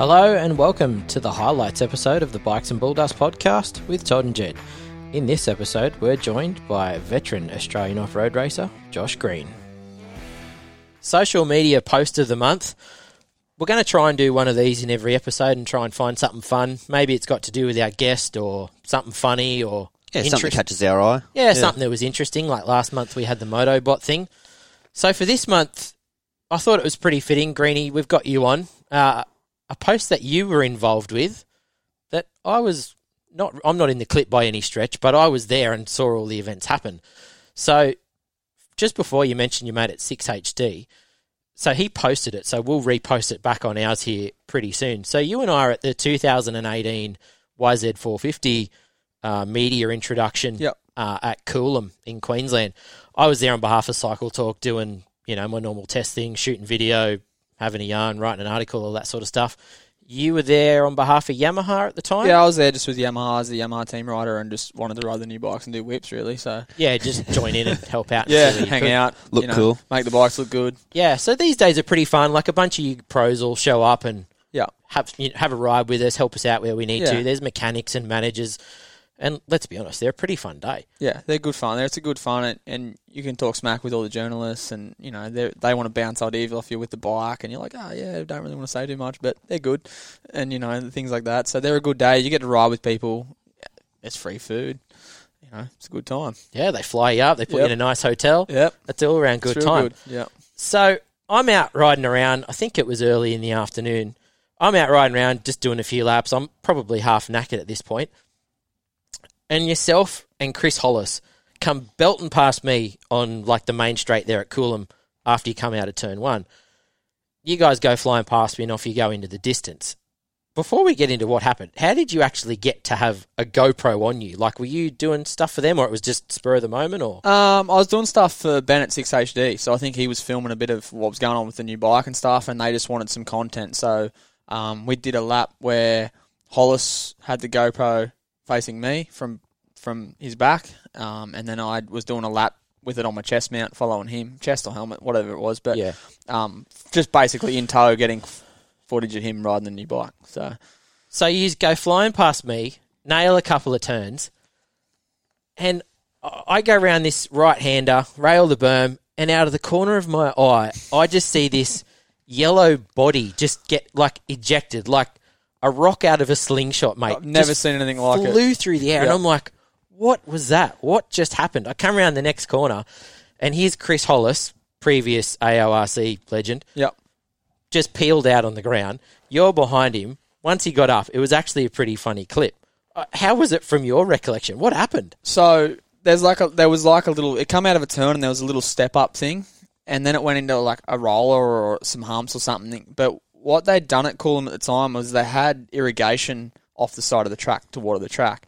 Hello and welcome to the highlights episode of the Bikes and Bulldust podcast with Todd and Jed. In this episode, we're joined by veteran Australian off road racer Josh Green. Social media post of the month. We're going to try and do one of these in every episode and try and find something fun. Maybe it's got to do with our guest or something funny or Yeah, something catches our eye. yeah, something that was interesting. Like last month, we had the Motobot thing. So for this month, I thought it was pretty fitting. Greeny, we've got you on uh, a post that you were involved with. That I was not. I'm not in the clip by any stretch, but I was there and saw all the events happen. So just before you mentioned you made it six HD. So he posted it. So we'll repost it back on ours here pretty soon. So you and I are at the 2018 YZ450 uh, media introduction Yep. uh, at Coolum in Queensland. I was there on behalf of Cycle Talk doing, you know, my normal test thing, shooting video, having a yarn, writing an article, all that sort of stuff. You were there on behalf of Yamaha at the time? Yeah, I was there just with Yamaha as the Yamaha team rider and just wanted to ride the new bikes and do whips really. So Yeah, just join in and help out. yeah, see hang could. out, Look you know, cool. make the bikes look good. Yeah, so these days are pretty fun. Like a bunch of you pros will show up and Yeah, have you know, have a ride with us, help us out where we need Yeah. to. There's mechanics and managers, and let's be honest, they're a pretty fun day. yeah, they're good fun. It's a good fun, and, and you can talk smack with all the journalists, and you know they they want to bounce ideas off you with the bike, and you're like, oh yeah, don't really want to say too much, but they're good, and you know things like that. So they're a good day. You get to ride with people. It's free food. You know, it's a good time. Yeah, they fly you up, they put you in a nice hotel. Yep, It's all around good time. Good. Yeah, So I'm out riding around. I think it was early in the afternoon. I'm out riding around, just doing a few laps. I'm probably half knackered at this point. And yourself and Chris Hollis come belting past me on like the main straight there at Coolum after you come out of turn one. You guys go flying past me and off you go into the distance. Before we get into what happened, how did you actually get to have a GoPro on you? Like, were you doing stuff for them, or it was just spur of the moment, or Um, I was doing stuff for Bennett Six HD, so I think he was filming a bit of what was going on with the new bike and stuff, and they just wanted some content. So um, we did a lap where Hollis had the GoPro facing me from from his back, um, and then I was doing a lap with it on my chest mount, following him, chest or helmet, whatever it was. But yeah? um, just basically in tow, getting footage of him riding the new bike. So So you just go flying past me, nail a couple of turns, and I I go around this right hander, rail the berm, and out of the corner of my eye, I just see this yellow body just get like ejected, like a rock out of a slingshot, mate. I've never Just seen anything like it. flew through the air, and I'm like, "What was that? What just happened?" I come around the next corner, and here's Chris Hollis, previous AORC legend, Yep. just peeled out on the ground. You're behind him. Once he got up, it was actually a pretty funny clip. Uh, how was it from your recollection? What happened? So there's like a there was like a little it come out of a turn and there was a little step up thing, and then it went into like a roller or some humps or something. But what they'd done at Coolum at the time was they had irrigation off the side of the track to water the track.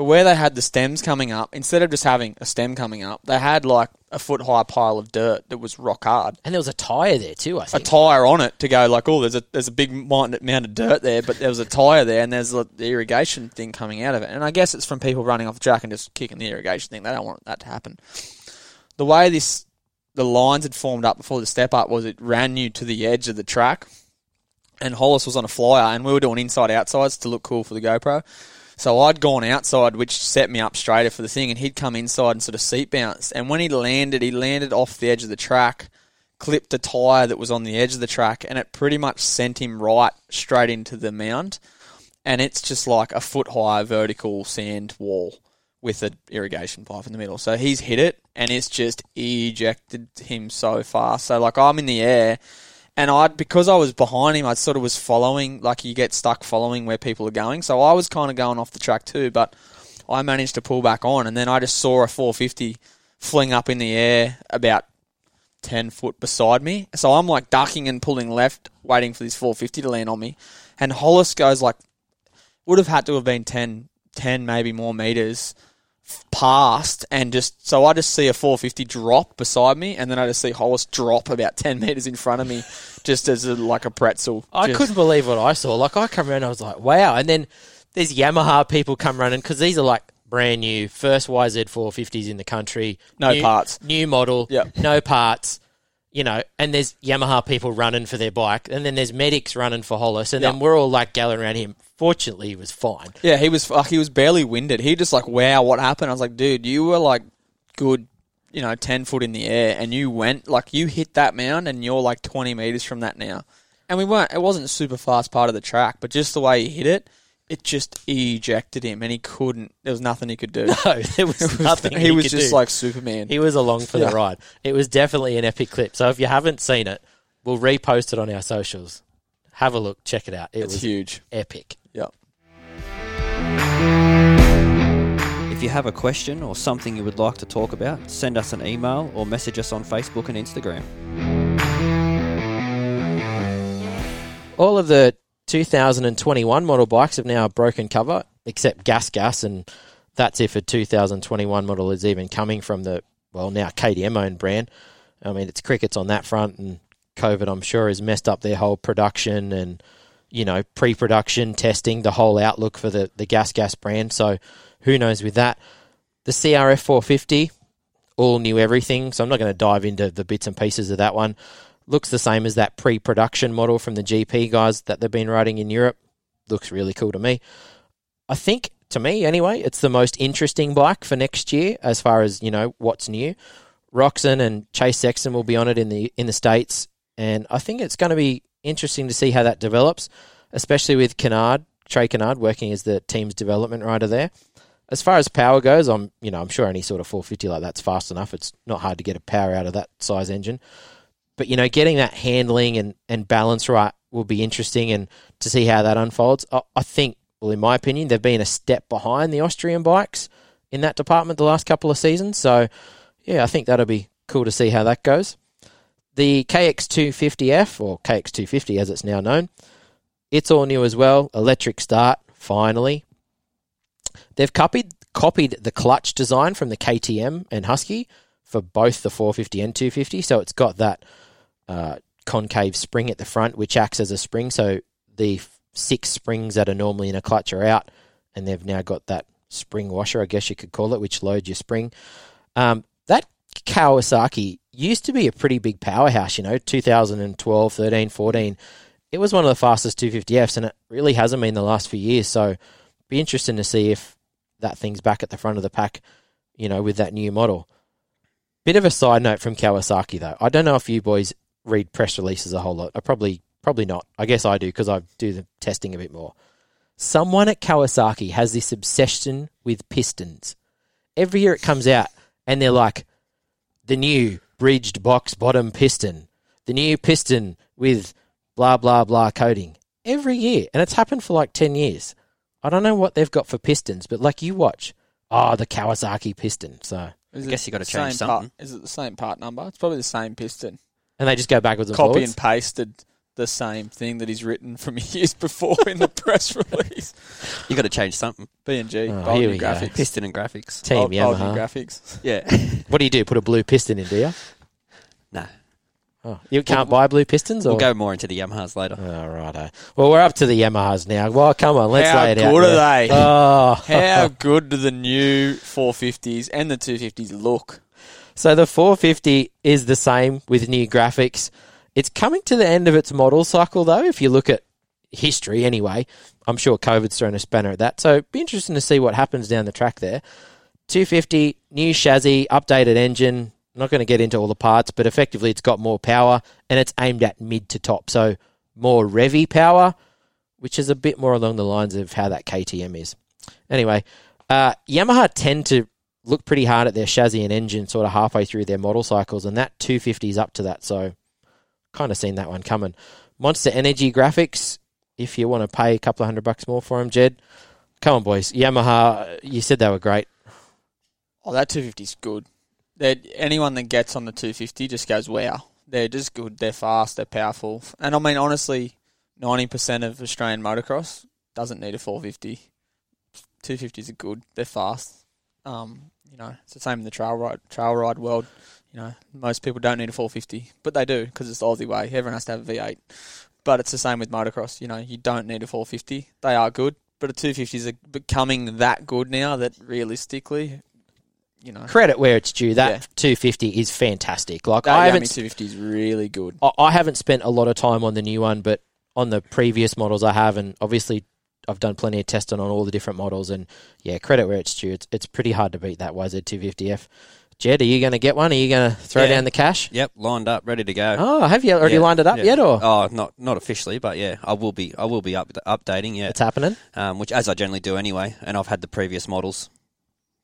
But where they had the stems coming up, instead of just having a stem coming up, they had like a foot high pile of dirt that was rock hard. And there was a tyre there too, I think. A tire on it to go like, oh, there's a there's a big amount amount of dirt there, but there was a tire there, and there's a, the irrigation thing coming out of it. And I guess it's from people running off the track and just kicking the irrigation thing. They don't want that to happen. The way this the lines had formed up before the step up was it ran you to the edge of the track, and Hollis was on a flyer, and we were doing inside outsides to look cool for the GoPro. So I'd gone outside, which set me up straighter for the thing, and he'd come inside and sort of seat bounce. And when he landed, he landed off the edge of the track, clipped a tyre that was on the edge of the track, and it pretty much sent him right straight into the mound. And it's just like a foot high vertical sand wall with an irrigation pipe in the middle. So he's hit it, and it's just ejected him so fast. So like I'm in the air, and I because I was behind him, I sort of was following. Like you get stuck following where people are going, so I was kind of going off the track too. But I managed to pull back on, and then I just saw a 450 fling up in the air about 10 foot beside me. So I'm like ducking and pulling left, waiting for this 450 to land on me. And Hollis goes like, would have had to have been 10, 10 maybe more meters past. And just, so I just see a 450 drop beside me. And then I just see Hollis drop about 10 meters in front of me, just as a, like a pretzel. I Just- couldn't believe what I saw. Like I come around, I was like, "Wow!" And then there's Yamaha people come running because these are like brand new, first YZ450s in the country. No new, parts. new model, Yep. no parts. You know, and there's Yamaha people running for their bike, and then there's medics running for Hollis, and Yeah. then we're all like gathering around him. Fortunately, he was fine. Yeah, he was fuck. He was barely winded. He just like, wow, what happened? I was like, dude, you were like good, you know, ten foot in the air, and you went like you hit that mound, and you're like twenty meters from that now. And we weren't. It wasn't a super fast part of the track, but just the way he hit it, it just ejected him, and he couldn't. There was nothing he could do. No, there was nothing. he was could just do. like Superman. he was along for Yeah. the ride. It was definitely an epic clip. So if you haven't seen it, we'll repost it on our socials. Have a look, check it out. It it's was huge. epic. Yep. If you have a question or something you would like to talk about, send us an email or message us on Facebook and Instagram. All of the 2021 model bikes have now broken cover, except Gas Gas, and that's if a 2021 model is even coming from the, well, now KTM owned brand. I mean, it's crickets on that front, and COVID, I'm sure, has messed up their whole production and, you know, pre production testing, the whole outlook for the, the Gas Gas brand. So who knows with that. The CRF 450, all new everything, so I'm not going to dive into the bits and pieces of that one looks the same as that pre-production model from the GP guys that they've been riding in Europe. Looks really cool to me. I think to me anyway, it's the most interesting bike for next year as far as, you know, what's new. Roczen and Chase Sexton will be on it in the in the States and I think it's going to be interesting to see how that develops, especially with Canard, Trey Canard working as the team's development rider there. As far as power goes, I'm you know, I'm sure any sort of 450 like that's fast enough. It's not hard to get a power out of that size engine but you know, getting that handling and, and balance right will be interesting, and to see how that unfolds. I, I think, well, in my opinion, they've been a step behind the Austrian bikes in that department the last couple of seasons. So, yeah, I think that'll be cool to see how that goes. The KX250F, or KX250 as it's now known, it's all new as well. Electric start, finally. They've copied copied the clutch design from the KTM and Husky for both the 450 and 250. So it's got that uh, concave spring at the front, which acts as a spring. So the six springs that are normally in a clutch are out, and they've now got that spring washer, I guess you could call it, which loads your spring. Um, that Kawasaki used to be a pretty big powerhouse, you know, 2012, 13, 14. It was one of the fastest 250Fs, and it really hasn't been the last few years. So be interesting to see if that thing's back at the front of the pack, you know, with that new model. Bit of a side note from Kawasaki though. I don't know if you boys read press releases a whole lot. I probably probably not. I guess I do because I do the testing a bit more. Someone at Kawasaki has this obsession with pistons. Every year it comes out and they're like the new bridged box bottom piston, the new piston with blah blah blah coating. Every year, and it's happened for like 10 years. I don't know what they've got for pistons, but like you watch, oh, the Kawasaki piston. So Is guess you gotta change same part- something. Is it the same part number? It's probably the same piston. And they just go backwards and Copy forwards. and pasted the same thing that he's written from years before in the press release. You got to change something. B and G, Oh, here new we go. Piston and graphics. Team Bold- bold new Yamaha. graphics. Yeah. What do you do? Put a blue piston in, do you? nah. Oh, you can't buy blue pistons, or We'll go more into the Yamahas later. Oh, righto. Eh. Well, we're up to the Yamahas now. Well, come on, let's How lay it out. How good are there. they? Oh, How good do the new 450s and the 250s look? So the 450 is the same with new graphics. It's coming to the end of its model cycle, though. If you look at history, anyway, I'm sure COVID's thrown a spanner at that. So be interesting to see what happens down the track there. 250 new chassis, updated engine. I'm not going to get into all the parts, but effectively it's got more power and it's aimed at mid to top. So more revy power, which is a bit more along the lines of how that KTM is. Anyway, uh, Yamaha tend to look pretty hard at their chassis and engine sort of halfway through their model cycles, and that 250 is up to that. So, kind of seen that one coming. Monster Energy graphics, if you want to pay a couple of hundred bucks more for them, Jed, come on, boys. Yamaha, you said they were great. Oh, that 250's good. They're, anyone that gets on the 250 just goes, wow. They're just good. They're fast. They're powerful. And I mean, honestly, 90% of Australian motocross doesn't need a 450. 250s are good. They're fast. Um, you know, it's the same in the trail ride trail ride world. You know, most people don't need a 450, but they do because it's the Aussie way. Everyone has to have a V8. But it's the same with motocross. You know, you don't need a 450. They are good, but a 250s are becoming that good now that realistically, you know, Credit where it's due. That Yeah. 250 is fantastic. Like that I haven't 250 is really good. I- I haven't spent a lot of time on the new one, but on the previous models I have, and obviously I've done plenty of testing on all the different models, and yeah, credit where it's due. It's, it's pretty hard to beat that YZ250F. Jed, are you going to get one? Are you going to throw Yeah. down the cash? Yep, lined up, ready to go. Oh, have you already Yeah, lined it up yeah. yet, or Oh, not not officially, but yeah, I will be. I will be up, updating. Yeah, it's happening? um, which as I generally do anyway. And I've had the previous models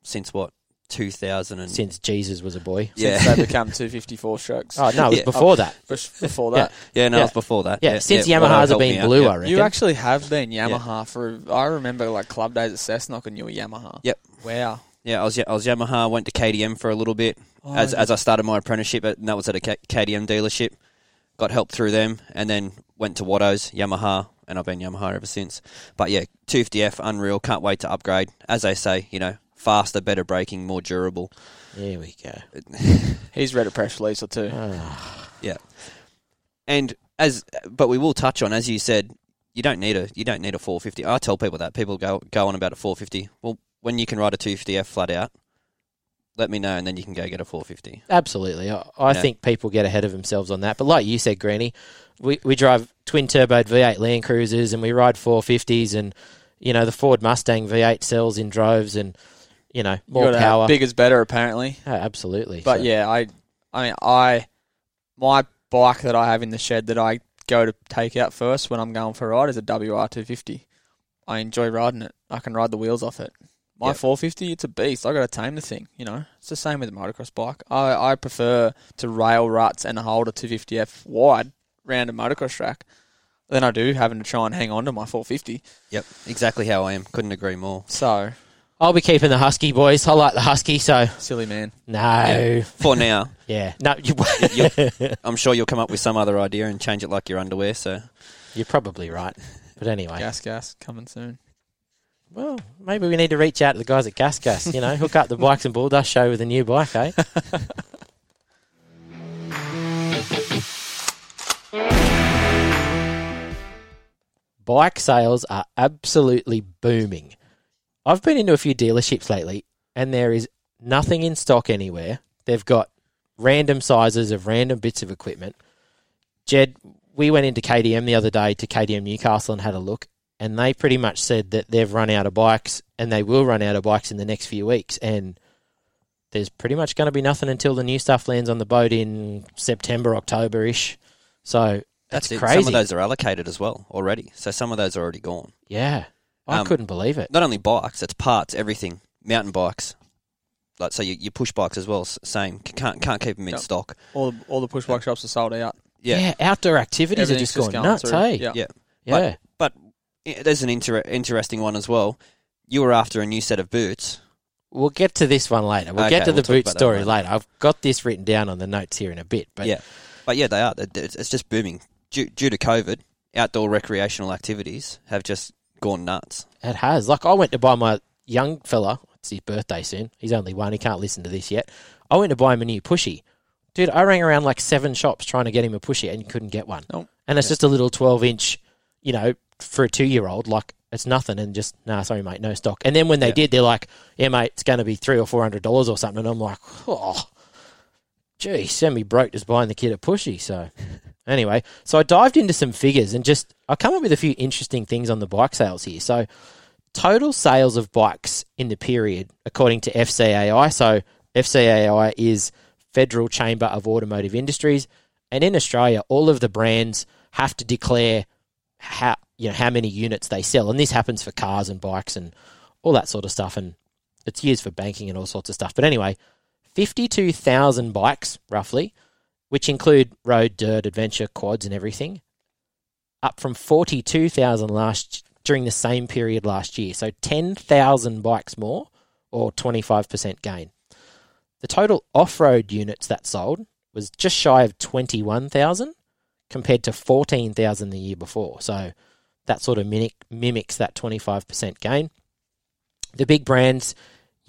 since what two thousand and Since Jesus was a boy. yeah, Since they become 254 strokes. Oh no, it was Yeah. before that. Before that, yeah. No, Yeah. it was before that. Yeah, since yeah, Yamahas Watto have helped been out, blue, yeah. I reckon. you actually have been Yamaha for. I remember like club days at Cessnock and you were Yamaha. Yep. Wow. Yeah, I was I was Yamaha. Went to KTM for a little bit Oh, as as I started my apprenticeship, at, and that was at a K- KTM dealership. Got help through them, and then went to Watto's Yamaha, and I've been Yamaha ever since. But yeah, 250F, unreal. Can't wait to upgrade. As they say, you know, faster, better braking, more durable. There we go. He's read a press release or two. Ah, And as, but we will touch on, as you said, you don't need a you don't need a 450. I tell people that people go go on about a 450. Well, when you can ride a 250F flat out, let me know, and then you can go get a 450. absolutely. I, I Yeah. think people get ahead of themselves on that. But like you said, Greeny, we, we drive twin turbo V8 Land Cruisers and we ride 450s and, you know, the Ford Mustang V8 sells in droves and, you know, You more gotta power. Big is better, apparently. Oh, absolutely. But So- yeah, I, I mean, I, my bike that I have in the shed that I go to take out first when I'm going for a ride is a WR250. I enjoy riding it. I can ride the wheels off it. My Yep. 450, it's a beast. I got to tame the thing. You know, it's the same with the motocross bike. I, I prefer to rail ruts and hold a 250F wide round a motocross track than I do having to try and hang on to my 450. Yep, exactly how I am. Couldn't agree more. So I'll be keeping the Husky, boys. I like the Husky, so silly man. no. For now, Yeah. No, you, I'm sure you'll come up with some other idea and change it like your underwear. So you're probably right. But anyway. Gas, gas, coming soon. Well, maybe we need to reach out to the guys at Gas Gas, you know, hook up the Bikes and Bulldust show with a new bike, eh? bike sales are absolutely booming. I've been into a few dealerships lately and there is nothing in stock anywhere. They've got random sizes of random bits of equipment. Jed, we went into KTM the other day to KTM Newcastle and had a look and they pretty much said that they've run out of bikes and they will run out of bikes in the next few weeks and there's pretty much going to be nothing until the new stuff lands on the boat in September, October ish. So that's, crazy. Some of those are allocated as well already. So some of those are already gone. yeah, I Um, couldn't believe it. Not only bikes, it's parts, everything. Mountain bikes, like so, you, you push bikes as well. Same, can't can't keep them in Yep. stock. All the, all the push bike shops are sold out. Yeah, outdoor activities are Everything's just going going nuts, through. hey? Yeah. yeah. Yeah. But eh, there's an inter- interesting one as well. You were after a new set of boots. We'll get to this one later. We'll Okay, get to we'll the boot story later. later. I've got this written down on the notes here in a bit. But yeah, but yeah, they are. It's, it's just booming due, due to COVID. Outdoor recreational activities have just gone nuts. It has. Like I went to buy my young fella. It's his birthday soon. He's only one. He can't listen to this yet. I went to buy him a new pushy. Dude, I rang around like seven shops trying to get him a pushy and couldn't get one. Nope. And it's just a little twelve inch, you know, for a two year old. Like it's nothing. And just nah, sorry mate, no stock. And then when they did, they're like, yeah mate, it's going to be three or four hundred dollars or something. And I'm like, oh, gee, semi broke just buying the kid a pushy. So anyway, so I dived into some figures and just I come up with a few interesting things on the bike sales here. So total sales of bikes in the period, according to FCAI. So FCAI is Federal Chamber of Automotive Industries, and in Australia, all of the brands have to declare how you know how many units they sell, and this happens for cars and bikes and all that sort of stuff, and it's used for banking and all sorts of stuff. But anyway, fifty-two thousand bikes roughly, which include road, dirt, adventure, quads, and everything, up from forty-two thousand last during the same period last year. So 10,000 bikes more or 25% gain. The total off-road units that sold was just shy of 21,000 compared to 14,000 the year before. So that sort of mimic, mimics that 25% gain. The big brands,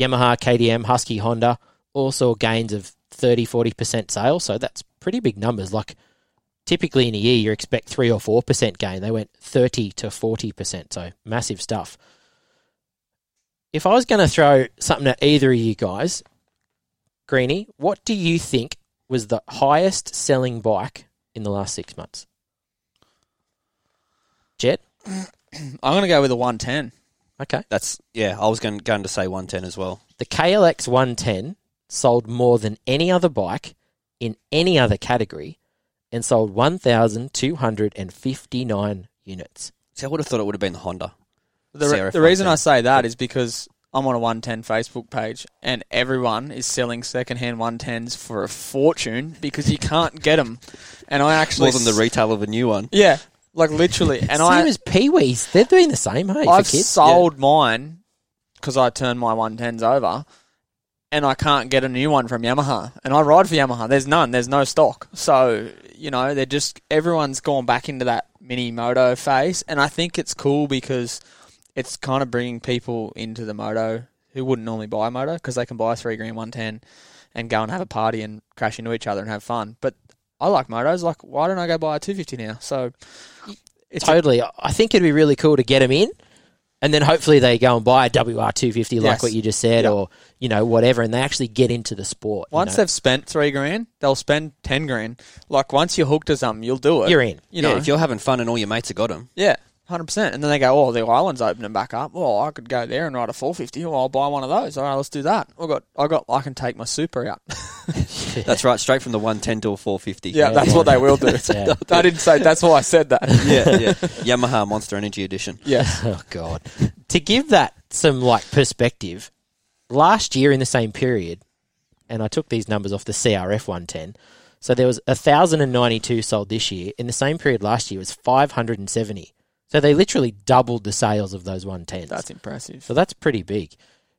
Yamaha, KTM, Husky, Honda, all saw gains of 30, 40% sales. So that's pretty big numbers. Like typically in a year you expect 3 or 4% gain. They went 30 to 40%, so massive stuff. If I was going to throw something at either of you guys, Greeny, what do you think was the highest selling bike in the last six months? Jed? I'm going to go with a 110. Okay. That's yeah. I was going going to say 110 as well. The KLX 110 sold more than any other bike in any other category and sold 1,259 units. See, I would have thought it would have been the Honda. The, re- the reason I say that is because I'm on a 110 Facebook page and everyone is selling secondhand 110s for a fortune because you can't get them. And I actually. More than the retail of a new one. Yeah, like literally. And Same I, as Pee Wees. They're doing the same, hey, I've for kids. sold mine because I turned my 110s over and I can't get a new one from Yamaha. And I ride for Yamaha. There's none. There's no stock. So, you know, they're just, everyone's gone back into that mini moto phase. And I think it's cool because it's kind of bringing people into the moto who wouldn't normally buy a moto because they can buy a three grand 110 and go and have a party and crash into each other and have fun. But I like motos. Like, why don't I go buy a 250 now? So, it's Totally. I think it'd be really cool to get them in, and then hopefully they go and buy a WR250 like Yes. what you just said, Yeah. or you know whatever, and they actually get into the sport. you Once know. they've spent three grand, they'll spend ten grand. Like once you're hooked to something, you'll do it. you're in. You know, yeah, if you're having fun and all your mates have got them. yeah, hundred percent. And then they go, "Oh, the island's opening back up. Well, I could go there and ride a four fifty. Well, I'll buy one of those. All right, let's do that. I got, I got, I can take my super out. That's right, straight from the 110 to a 450. Yeah, Yeah. that's what they will do. Yeah. I didn't say. That's why I said that. yeah, yeah. Yamaha Monster Energy Edition. Yes. Oh God! to give that some like perspective, last year in the same period, and I took these numbers off the CRF 110. So there was thousand and ninety-two sold this year. In the same period last year, it was five hundred and seventy. So they literally doubled the sales of those 110s. That's impressive. So that's pretty big.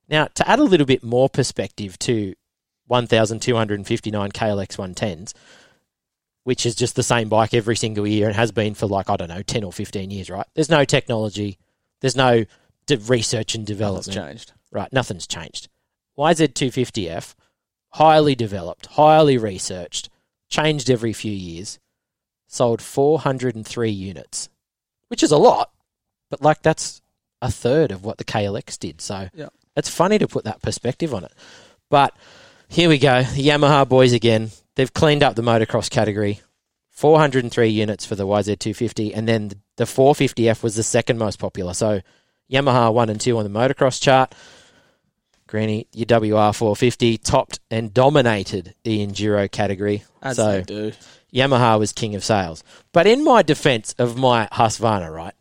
Now, to add a little bit more perspective to 1,259 KLX 110s, which is just the same bike every single year and has been for like, I don't know, 10 or 15 years, right? There's no technology, there's no de- research and Nothing's development. changed. Right, nothing's changed. YZ250F, highly developed, highly researched, changed every few years, sold 403 units, which is a lot, but like that's a third of what the KLX did. So Yeah. it's funny to put that perspective on it. But here we go, the Yamaha boys again. They've cleaned up the motocross category. 403 units for the YZ250, and then the 450F was the second most popular. So Yamaha 1 and 2 on the motocross chart. Greeny, your WR450 topped and dominated the enduro category. As so they do. Yamaha was king of sales. But in my defense of my Husqvarna, right,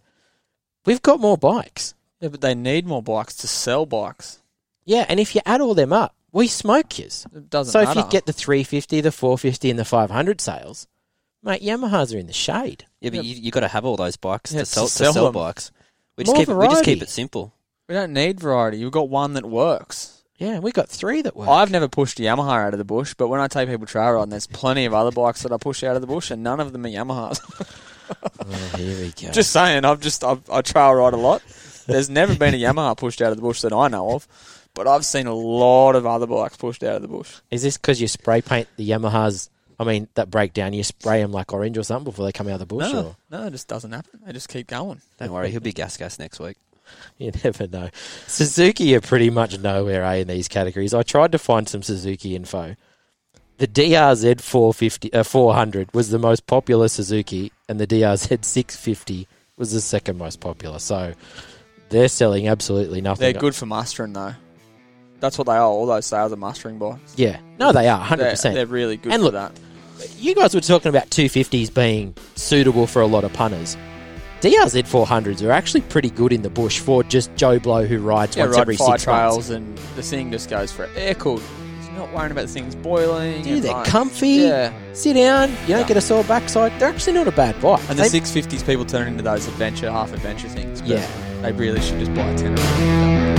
we've got more bikes. Yeah, but they need more bikes to sell bikes. Yeah, and if you add all them up, we smoke yours. It doesn't matter. So matter. if you get the 350, the 450, and the 500 sales, mate, Yamahas are in the shade. Yeah, but Yeah. you you got to have all those bikes Yeah, to to sell to sell sell, bikes. We just More keep we just keep it simple. we don't need variety. You've got one that works. Yeah, we got three that work. I've never pushed a Yamaha out of the bush, but when I take people trail riding, there's plenty of other bikes that I push out of the bush, and none of them are Yamahas. oh, here we go. just saying, I've just I've, I trail ride a lot. There's never been a Yamaha pushed out of the bush that I know of, but I've seen a lot of other bikes pushed out of the bush. Is this because you spray paint the Yamahas? I mean, that break down, you spray them like orange or something before they come out of the bush? No, Or? no, it just doesn't happen. They just keep going. Don't worry, he'll be gas gas next week. You never know. Suzuki are pretty much nowhere eh, in these categories. I tried to find some Suzuki info. The DRZ 450, uh, 400 was the most popular Suzuki, and the DRZ 650 was the second most popular. So they're selling absolutely nothing. They're good for mustering though. That's what they are. All those sales are mustering bikes. Yeah. No, they are, 100%. They're, they're really good And for look, that. you guys were talking about 250s being suitable for a lot of punters. DRZ 400s are actually pretty good in the bush for just Joe Blow who rides Yeah, once ride every fire six months. trails, and the thing just goes for air cooled. He's not worrying about things boiling. Dude, they're like- comfy. Yeah, Sit down. You don't Yeah. get a sore backside. They're actually not a bad bike. and They- the 650s people turn into those adventure, half adventure things. Yeah. they really should just buy a Ténéré.